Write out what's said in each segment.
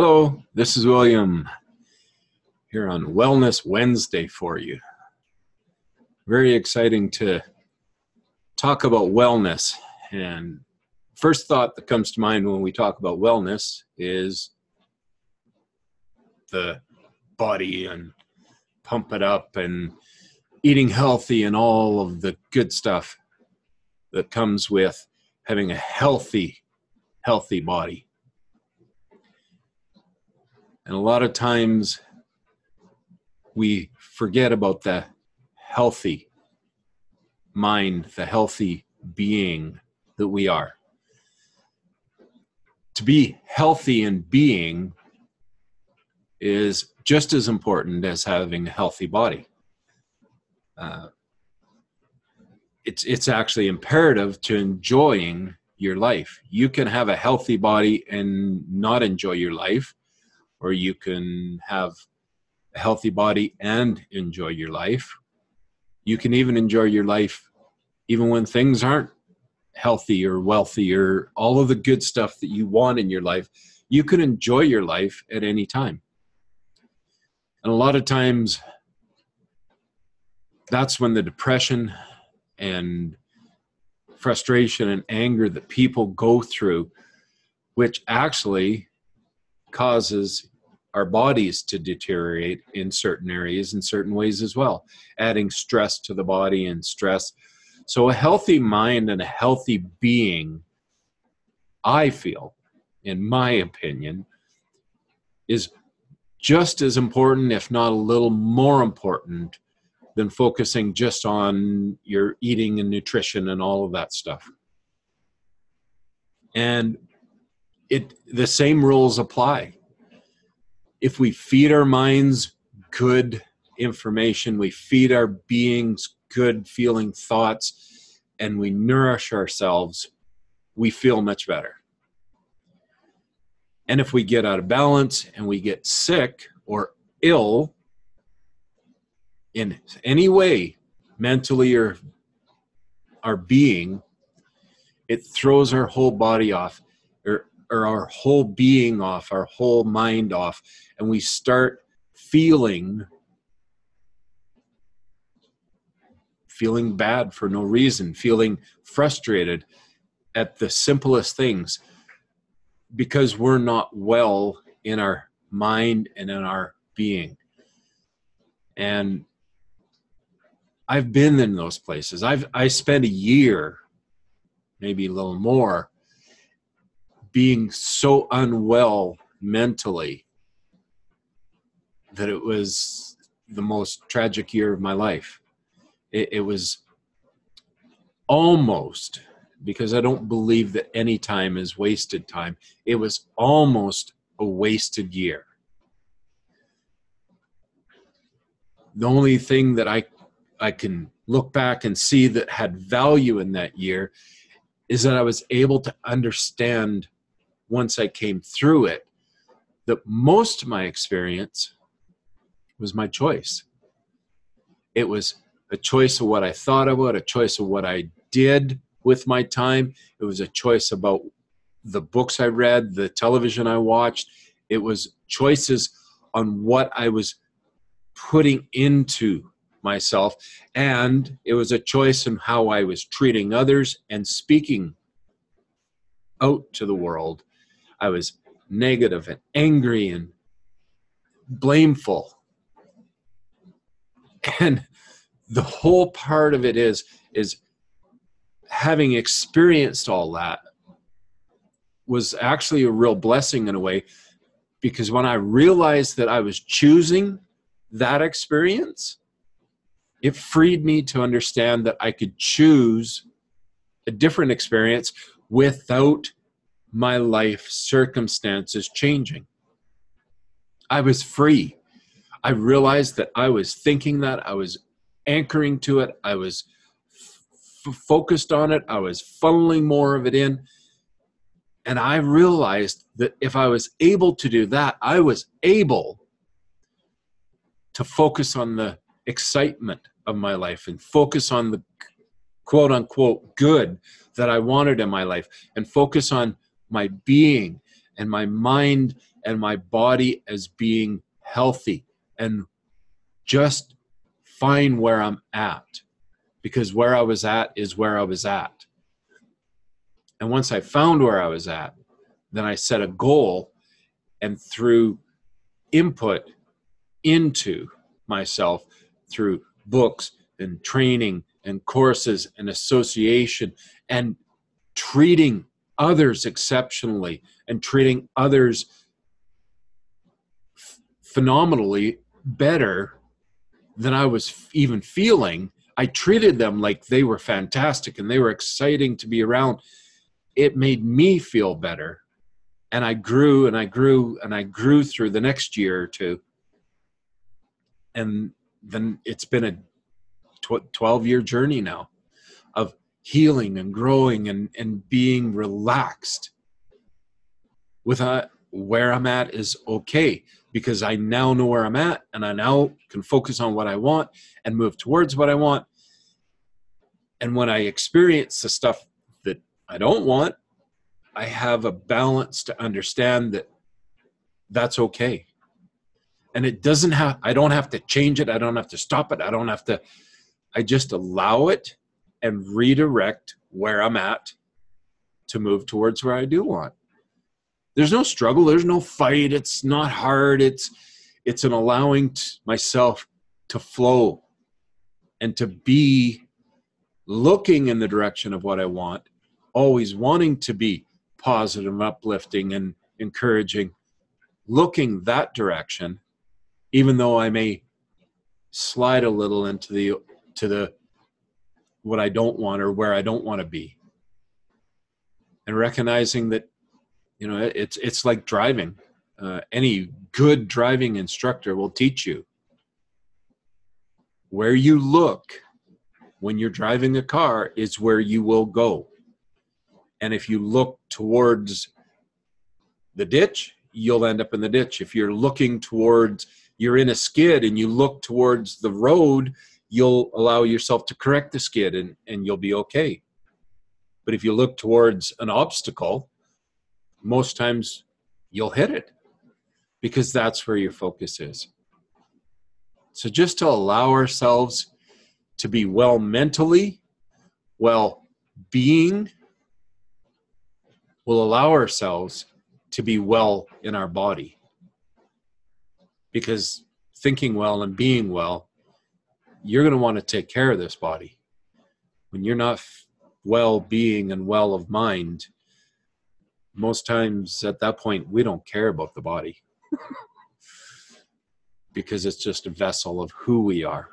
Hello, this is William here on Wellness Wednesday for you. Very exciting to talk about wellness. And first thought that comes to mind when we talk about wellness is the body and pump it up and eating healthy and all of the good stuff that comes with having a healthy, healthy body. And a lot of times we forget about the healthy mind, the healthy being that we are. To be healthy in being is just as important as having a healthy body. Uh, it's it's actually imperative to enjoying your life. You can have a healthy body and not enjoy your life, or you can have a healthy body and enjoy your life. You can even enjoy your life even when things aren't healthy or wealthy or all of the good stuff that you want in your life. You can enjoy your life at any time. And a lot of times, that's when the depression and frustration and anger that people go through, which actually causes our bodies to deteriorate in certain areas in certain ways as well, adding stress to the body and stress. So, a healthy mind and a healthy being, I feel, in my opinion, is just as important, if not a little more important, than focusing just on your eating and nutrition and all of that stuff. And it the same rules apply if we feed our minds good information, we feed our beings good feeling thoughts, and we nourish ourselves, we feel much better. And if we get out of balance and we get sick or ill in any way, mentally or our being, it throws our whole body off or our whole being off, our whole mind off, and we start feeling feeling bad for no reason, feeling frustrated at the simplest things because we're not well in our mind and in our being. And I've been in those places. I've I spent a year, maybe a little more, being so unwell mentally that it was the most tragic year of my life. It, it, was almost, because I don't believe that any time is wasted time, it was almost a wasted year. The only thing that I, I can look back and see that had value in that year is that I was able to understand once I came through it that most of my experience was my choice. It was a choice of what I thought about, a choice of what I did with my time. It was a choice about the books I read, the television I watched. It was choices on what I was putting into myself. And it was a choice in how I was treating others and speaking out to the world I was negative and angry and blameful. And the whole part of it is is having experienced all that was actually a real blessing in a way because when I realized that I was choosing that experience, it freed me to understand that I could choose a different experience without my life circumstances changing. I was free. I realized that I was thinking that, I was anchoring to it, I was f- focused on it, I was funneling more of it in. And I realized that if I was able to do that, I was able to focus on the excitement of my life and focus on the quote unquote good that I wanted in my life and focus on my being and my mind and my body as being healthy and just find where I'm at because where I was at is where I was at. And once I found where I was at, then I set a goal and through input into myself through books and training and courses and association and treating others exceptionally and treating others f- phenomenally better than I was f- even feeling. I treated them like they were fantastic and they were exciting to be around. It made me feel better. And I grew and I grew and I grew through the next year or two. And then it's been a 12 year journey now of healing and growing and, and being relaxed with a, where I'm at is okay because I now know where I'm at and I now can focus on what I want and move towards what I want. And when I experience the stuff that I don't want, I have a balance to understand that that's okay. And it doesn't have, I don't have to change it. I don't have to stop it. I don't have to I just allow it and redirect where I'm at to move towards where I do want. There's no struggle, there's no fight, it's not hard. It's it's an allowing myself to flow and to be looking in the direction of what I want, always wanting to be positive, uplifting and encouraging, looking that direction even though I may slide a little into the to the what I don't want or where I don't want to be. And recognizing that, you know, it's it's like driving. Uh, any good driving instructor will teach you where you look when you're driving a car is where you will go. And if you look towards the ditch, you'll end up in the ditch. If you're looking towards, you're in a skid and you look towards the road, you'll allow yourself to correct the skid and, and you'll be okay. But if you look towards an obstacle, most times you'll hit it because that's where your focus is. So just to allow ourselves to be well mentally, well being, will allow ourselves to be well in our body. Because thinking well and being well you're going to want to take care of this body. When you're not well being and well of mind, most times at that point, we don't care about the body because it's just a vessel of who we are.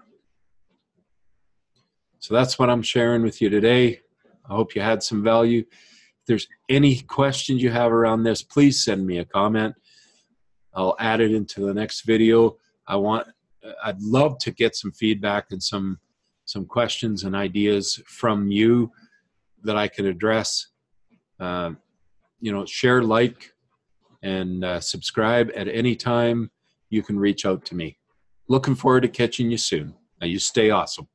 So that's what I'm sharing with you today. I hope you had some value. If there's any questions you have around this, please send me a comment. I'll add it into the next video. I want I'd love to get some feedback and some some questions and ideas from you that I can address. Uh, you know, share, like, and uh, subscribe at any time. You can reach out to me. Looking forward to catching you soon. Now, you stay awesome.